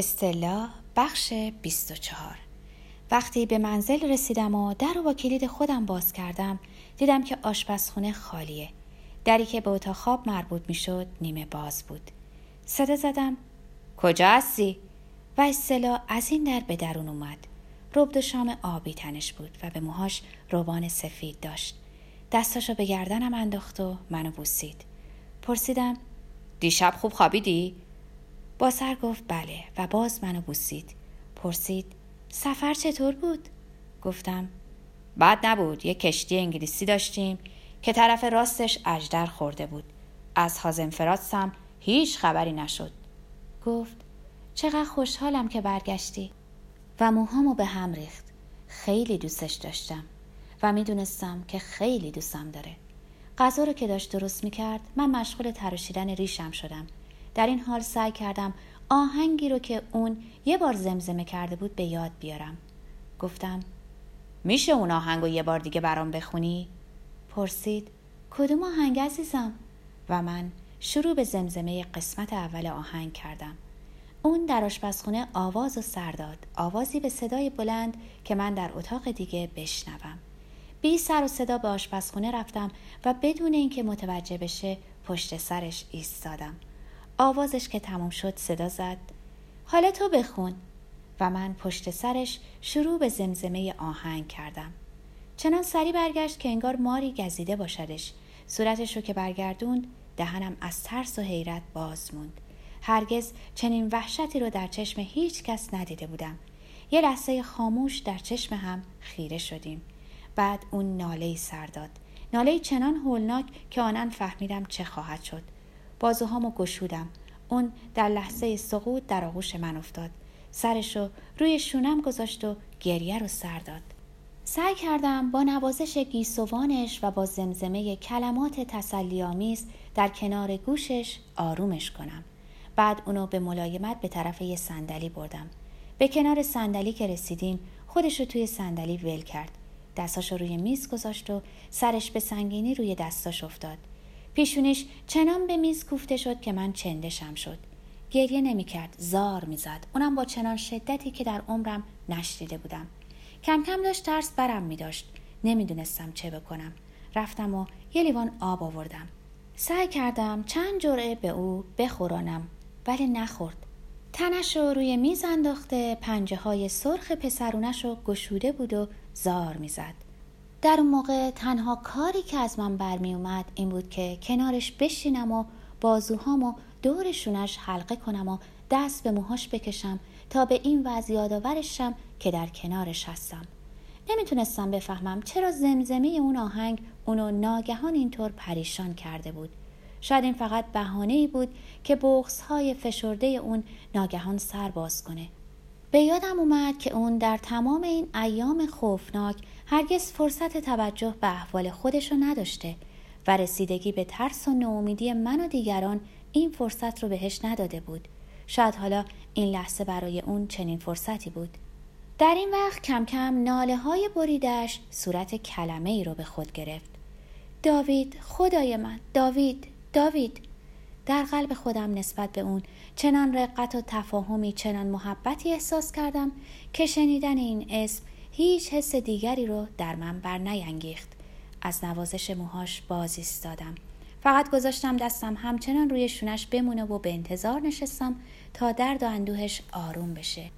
استلا بخش 24 وقتی به منزل رسیدم و در رو با کلید خودم باز کردم دیدم که آشپزخونه خالیه. دری که به اتاق خواب مربوط می‌شد نیمه باز بود. صدا زدم کجا هستی؟ و استلا از این در به درون اومد. ربد شام آبی تنش بود و به موهاش روبان سفید داشت. دستاشو به گردنم انداخت و منو بوسید. پرسیدم دیشب خوب خوابیدی؟ با سر گفت بله و باز منو بوسید. پرسید سفر چطور بود؟ گفتم بد نبود یه کشتی انگلیسی داشتیم که طرف راستش اجدر خورده بود. از هازنفراتسم هیچ خبری نشد. گفت چقدر خوشحالم که برگشتی. و موهامو به هم ریخت. خیلی دوستش داشتم و می‌دونستم که خیلی دوستم داره. غذا رو که داشت درست می‌کرد من مشغول تراشیدن ریشم شدم. در این حال سعی کردم آهنگی رو که اون یه بار زمزمه کرده بود به یاد بیارم. گفتم میشه اون آهنگ رو یه بار دیگه برام بخونی؟ پرسید کدوم آهنگ عزیزم؟ و من شروع به زمزمه قسمت اول آهنگ کردم. اون در آشپزخونه آواز و سر داد. آوازی به صدای بلند که من در اتاق دیگه بشنوم. بی سر و صدا به آشپزخونه رفتم و بدون اینکه متوجه بشه پشت سرش ایستادم. آوازش که تموم شد صدا زد. حالا تو بخون. و من پشت سرش شروع به زمزمه آهنگ کردم. چنان سری برگشت که انگار ماری گزیده باشدش. صورتش رو که برگردوند دهنم از ترس و حیرت باز موند. هرگز چنین وحشتی رو در چشم هیچ کس ندیده بودم. یه لحظه خاموش در چشم هم خیره شدیم. بعد اون ناله سر داد. ناله چنان هولناک که آنن فهمیدم چه خواهد شد. بازوهامو گشودم. اون در لحظه سقوط در آغوش من افتاد. سرشو روی شونم گذاشت و گریه رو سر داد. سعی کردم با نوازش گیسوانش و با زمزمه کلمات تسلیامیز در کنار گوشش آرومش کنم. بعد اونو به ملایمت به طرف یه صندلی بردم. به کنار صندلی که رسیدیم خودش رو توی صندلی ول کرد. دستاشو روی میز گذاشت و سرش به سنگینی روی دستاش افتاد. پیشونیش چنان به میز کوفته شد که من چندشم شد. گریه نمی‌کرد زار می‌زد. اونم با چنان شدتی که در عمرم نشدیده بودم. کم کم داشت ترس برم می داشت نمی‌دونستم چه بکنم. رفتم و یه لیوان آب آوردم. سعی کردم چند جرعه به او بخورانم ولی نخورد. تنش رو روی میز انداخته پنجه های سرخ پسرونش رو گشوده بود و زار می‌زد. در اون موقع تنها کاری که از من برمی اومد این بود که کنارش بشینم و بازوهامو دورشونش حلقه کنم و دست به موهاش بکشم تا به این وضع یادآورشم که در کنارش هستم. نمی‌تونستم بفهمم چرا زمزمه اون آهنگ اونو ناگهان اینطور پریشان کرده بود. شاید این فقط بهانه ای بود که بغز های فشرده اون ناگهان سر باز کنه. به یادم اومد که اون در تمام این ایام خوفناک هرگز فرصت توجه به احوال خودشو نداشته و رسیدگی به ترس و نومیدی من و دیگران این فرصت رو بهش نداده بود. شاید حالا این لحظه برای اون چنین فرصتی بود. در این وقت کم کم ناله های بریدش صورت کلمه ای رو به خود گرفت. داوید خدای من داوید داوید. در قلب خودم نسبت به اون چنان رقت و تفاهمی چنان محبتی احساس کردم که شنیدن این اسم هیچ حس دیگری رو در من بر نینگیخت از نوازش موهاش باز ایستادم. فقط گذاشتم دستم همچنان روی شونش بمونه و به انتظار نشستم تا درد و اندوهش آروم بشه.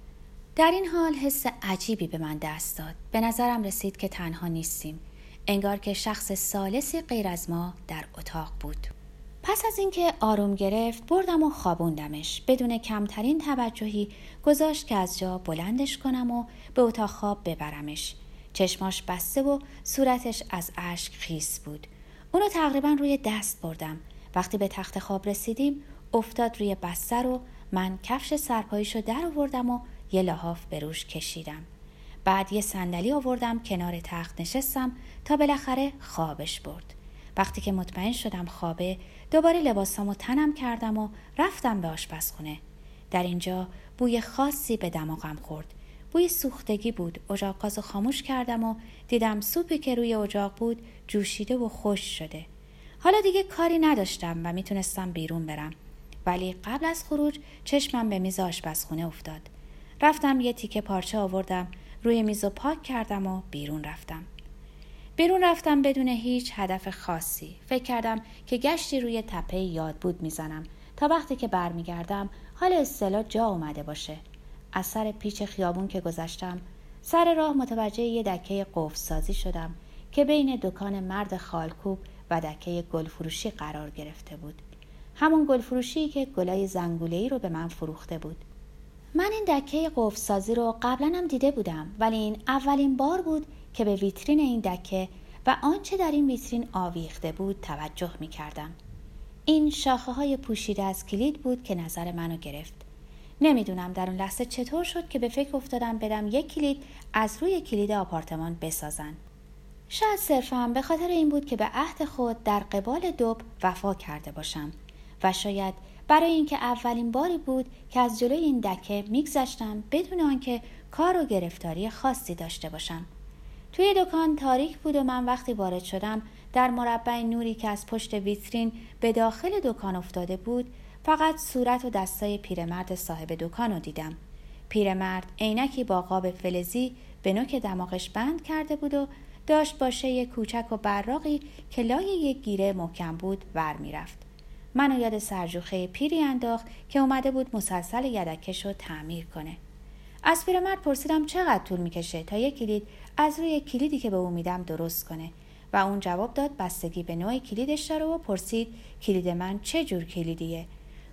در این حال حس عجیبی به من دست داد. به نظرم رسید که تنها نیستیم. انگار که شخص سالسی غیر از ما در اتاق بود. پس از اینکه آروم گرفت بردم و خوابوندمش. بدون کمترین توجهی گذاشت که از جا بلندش کنم و به اتاق خواب ببرمش. چشماش بسته و صورتش از اشک خیس بود. اونو تقریبا روی دست بردم. وقتی به تخت خواب رسیدیم افتاد روی بستر و من کفش سرپاییشو در آوردم و یه لحاف به روش کشیدم. بعد یه صندلی آوردم کنار تخت نشستم تا بالاخره خوابش برد. وقتی که مطمئن شدم خوابه دوباره لباسامو تنم کردم و رفتم به آشپزخونه. در اینجا بوی خاصی به دماغم خورد. بوی سوختگی بود اجاق گاز خاموش کردم و دیدم سوپی که روی اجاق بود جوشیده و خوش شده. حالا دیگه کاری نداشتم و می‌تونستم بیرون برم. ولی قبل از خروج چشمم به میز آشپزخونه افتاد. رفتم یه تیکه پارچه آوردم روی میز و پاک کردم و بیرون رفتم. بیرون رفتم بدون هیچ هدف خاصی. فکر کردم که گشتی روی تپه یاد بود می‌زنم. تا وقتی که برمیگردم حال اصطلاح جا اومده باشه. از سر پیچ خیابون که گذشتم سر راه متوجه یه دکه قفل سازی شدم که بین دکان مرد خالکوب و دکه گلفروشی قرار گرفته بود. همون گلفروشی که گلای زنگوله‌ای رو به من فروخته بود. من این دکه قفل سازی رو قبلا هم دیده بودم ولی این اولین بار بود که به ویترین این دکه و آنچه در این ویترین آویخته بود توجه می کردم. این شاخه های پوشیده از کلید بود که نظر منو گرفت. نمی‌دونم در اون لحظه چطور شد که به فکر افتادم بدم یک کلید از روی کلید آپارتمان بسازن. شاید صرفا به خاطر این بود که به عهد خود در قبال دوب وفا کرده باشم و شاید برای اینکه اولین باری بود که از جلوی این دکه میگذشتم بدون آنکه کار و گرفتاری خاصی داشته باشم. توی دکان تاریک بود و من وقتی وارد شدم در مربع نوری که از پشت ویترین به داخل دکان افتاده بود فقط صورت و دستای پیرمرد صاحب دکان رو دیدم پیرمرد عینکی با قاب فلزی به نوک دماغش بند کرده بود و داشت باشه یک کوچک و براقی که لای یک گیره محکم بود ور می‌رفت منو یاد سرجوخه پیری انداخت که اومده بود مسلسل یدکش رو تعمیر کنه. از پیرمرد پرسیدم چقدر طول می‌کشه تا یک کلید از روی کلیدی که به او میدم درست کنه؟ و اون جواب داد بستگی به نوع کلیدش داره و پرسید کلید من چه جور کلیدیه؟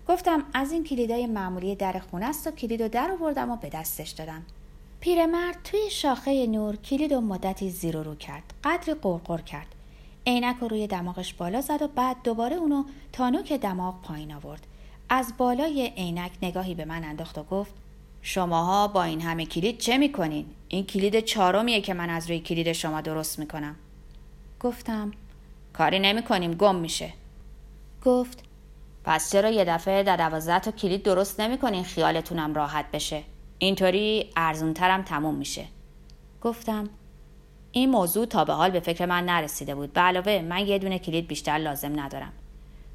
گفتم از این کلیدای معمولی در خونه است و کلید رو در آوردم و به دستش دادم. پیرمرد توی شاخه نور کلید و مدتی زیر و رو کرد قدری قرقر کرد. عینک رو روی دماغش بالا زد و بعد دوباره اونو تا نوک دماغ پایین آورد. از بالای عینک نگاهی به من انداخت و گفت شماها با این همه کلید چه می‌کنین؟ این کلید چهارمیه که من از روی کلید شما درست می‌کنم. گفتم کاری نمی‌کنیم گم میشه. گفت پس چرا یه دفعه در دوازده تا کلید درست نمی‌کنین خیالتونم راحت بشه؟ اینطوری ارزونترم تموم میشه. گفتم این موضوع تا به حال به فکر من نرسیده بود. به علاوه من یه دونه کلید بیشتر لازم ندارم.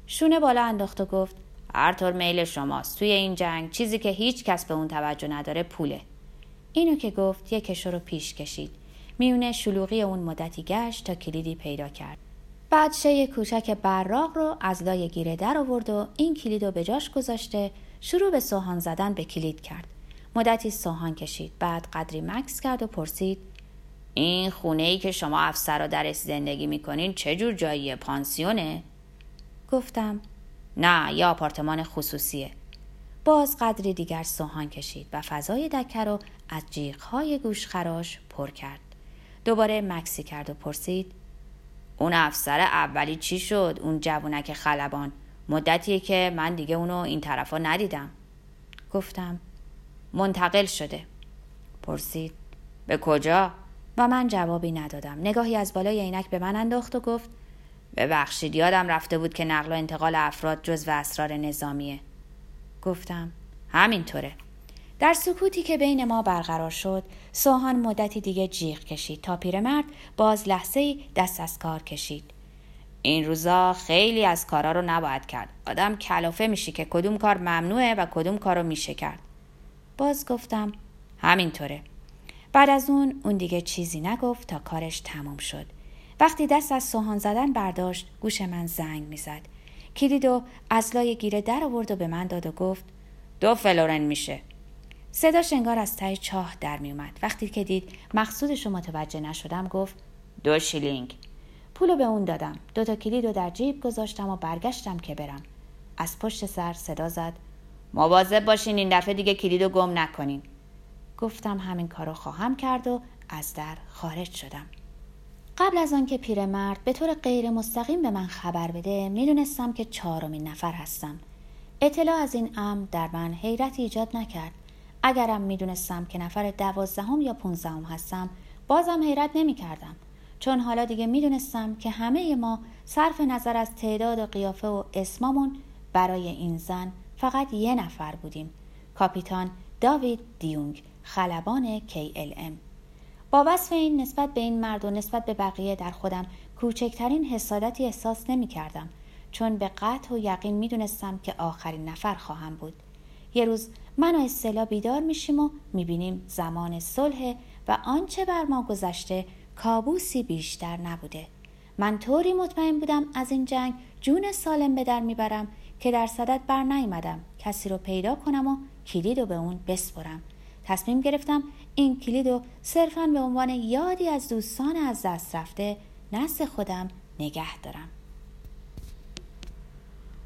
شونه بالا انداخت و گفت هر طور میل شماست. توی این جنگ چیزی که هیچ کس به اون توجه نداره پوله. اینو که گفت یه کشو رو پیش کشید. میونه شلوغی اون مدتی گشت تا کلیدی پیدا کرد. بعد شی کوچک براق رو از لای گیره در آورد و این کلید رو به جاش گذاشته شروع به سوهان زدن به کلید کرد. مدتی سوهان کشید. بعد قدری مکس کرد و پرسید این خونه ای که شما افسر درش زندگی می‌کنین چه جور جاییه؟ پانسیونه؟ گفتم. نه یه آپارتمان خصوصیه. باز قدری دیگر سوهان کشید و فضای دکه رو از جیغهای گوشخراش پر کرد. دوباره مکسی کرد و پرسید اون افسر اولی چی شد؟ اون جوونک خلبان. مدتیه که من دیگه اونو این طرفا ندیدم. گفتم منتقل شده. پرسید به کجا؟ و من جوابی ندادم. نگاهی از بالای عینک به من انداخت و گفت ببخشید یادم رفته بود که نقل و انتقال افراد جز و اسرار نظامیه. گفتم همینطوره. در سکوتی که بین ما برقرار شد سوهان مدتی دیگه جیغ کشید تا پیرمرد باز لحظه دست از کار کشید. این روزا خیلی از کارا رو نباید کرد. آدم کلافه میشی که کدوم کار ممنوعه و کدوم کار رو میشه کرد. باز گفتم همینطوره. بعد از اون اون دیگه چیزی نگفت تا کارش تمام شد. وقتی دست از سوهان زدن برداشت گوش من زنگ می‌زد. کلید و از لای گیره در آورد و به من داد و گفت دو فلورن میشه. صداش انگار از ته چاه در میومد وقتی که دید مقصودش رو متوجه نشدم گفت دو شیلینگ. پولو به اون دادم. دو تا کلید رو در جیب گذاشتم و برگشتم که برم. از پشت سر صدا زد مواظب باشین این دفعه دیگه کلید گم نکنین. گفتم همین کارو خواهم کرد و از در خارج شدم. قبل از آنکه پیرمرد به طور غیر مستقیم به من خبر بده می‌دونستم که چهارمین نفر هستم. اطلاع از این امر در من حیرت ایجاد نکرد. اگرم می‌دونستم که نفر دوازدهم یا پونزدهم هستم بازم حیرت نمی‌کردم. چون حالا دیگه می‌دونستم که همه ما صرف نظر از تعداد قیافه و اسممون برای این زن فقط یه نفر بودیم. کاپیتان داوید دیونگ. خلبان KLM با وصف این نسبت به این مرد و نسبت به بقیه در خودم کوچکترین حسادتی احساس نمی کردم چون به قطع و یقین می‌دونستم که آخرین نفر خواهم بود. یه روز من و استلا بیدار میشیم و می‌بینیم زمان صلح و آنچه بر ما گذشته کابوسی بیشتر نبوده. من طوری مطمئن بودم از این جنگ جون سالم به در می‌برم که در صدت بر نیمدم کسی رو پیدا کنم و کلید رو به اون بسپرم. تصمیم گرفتم این کلید رو صرفا به عنوان یادی از دوستان از دست رفته نزد خودم نگه دارم.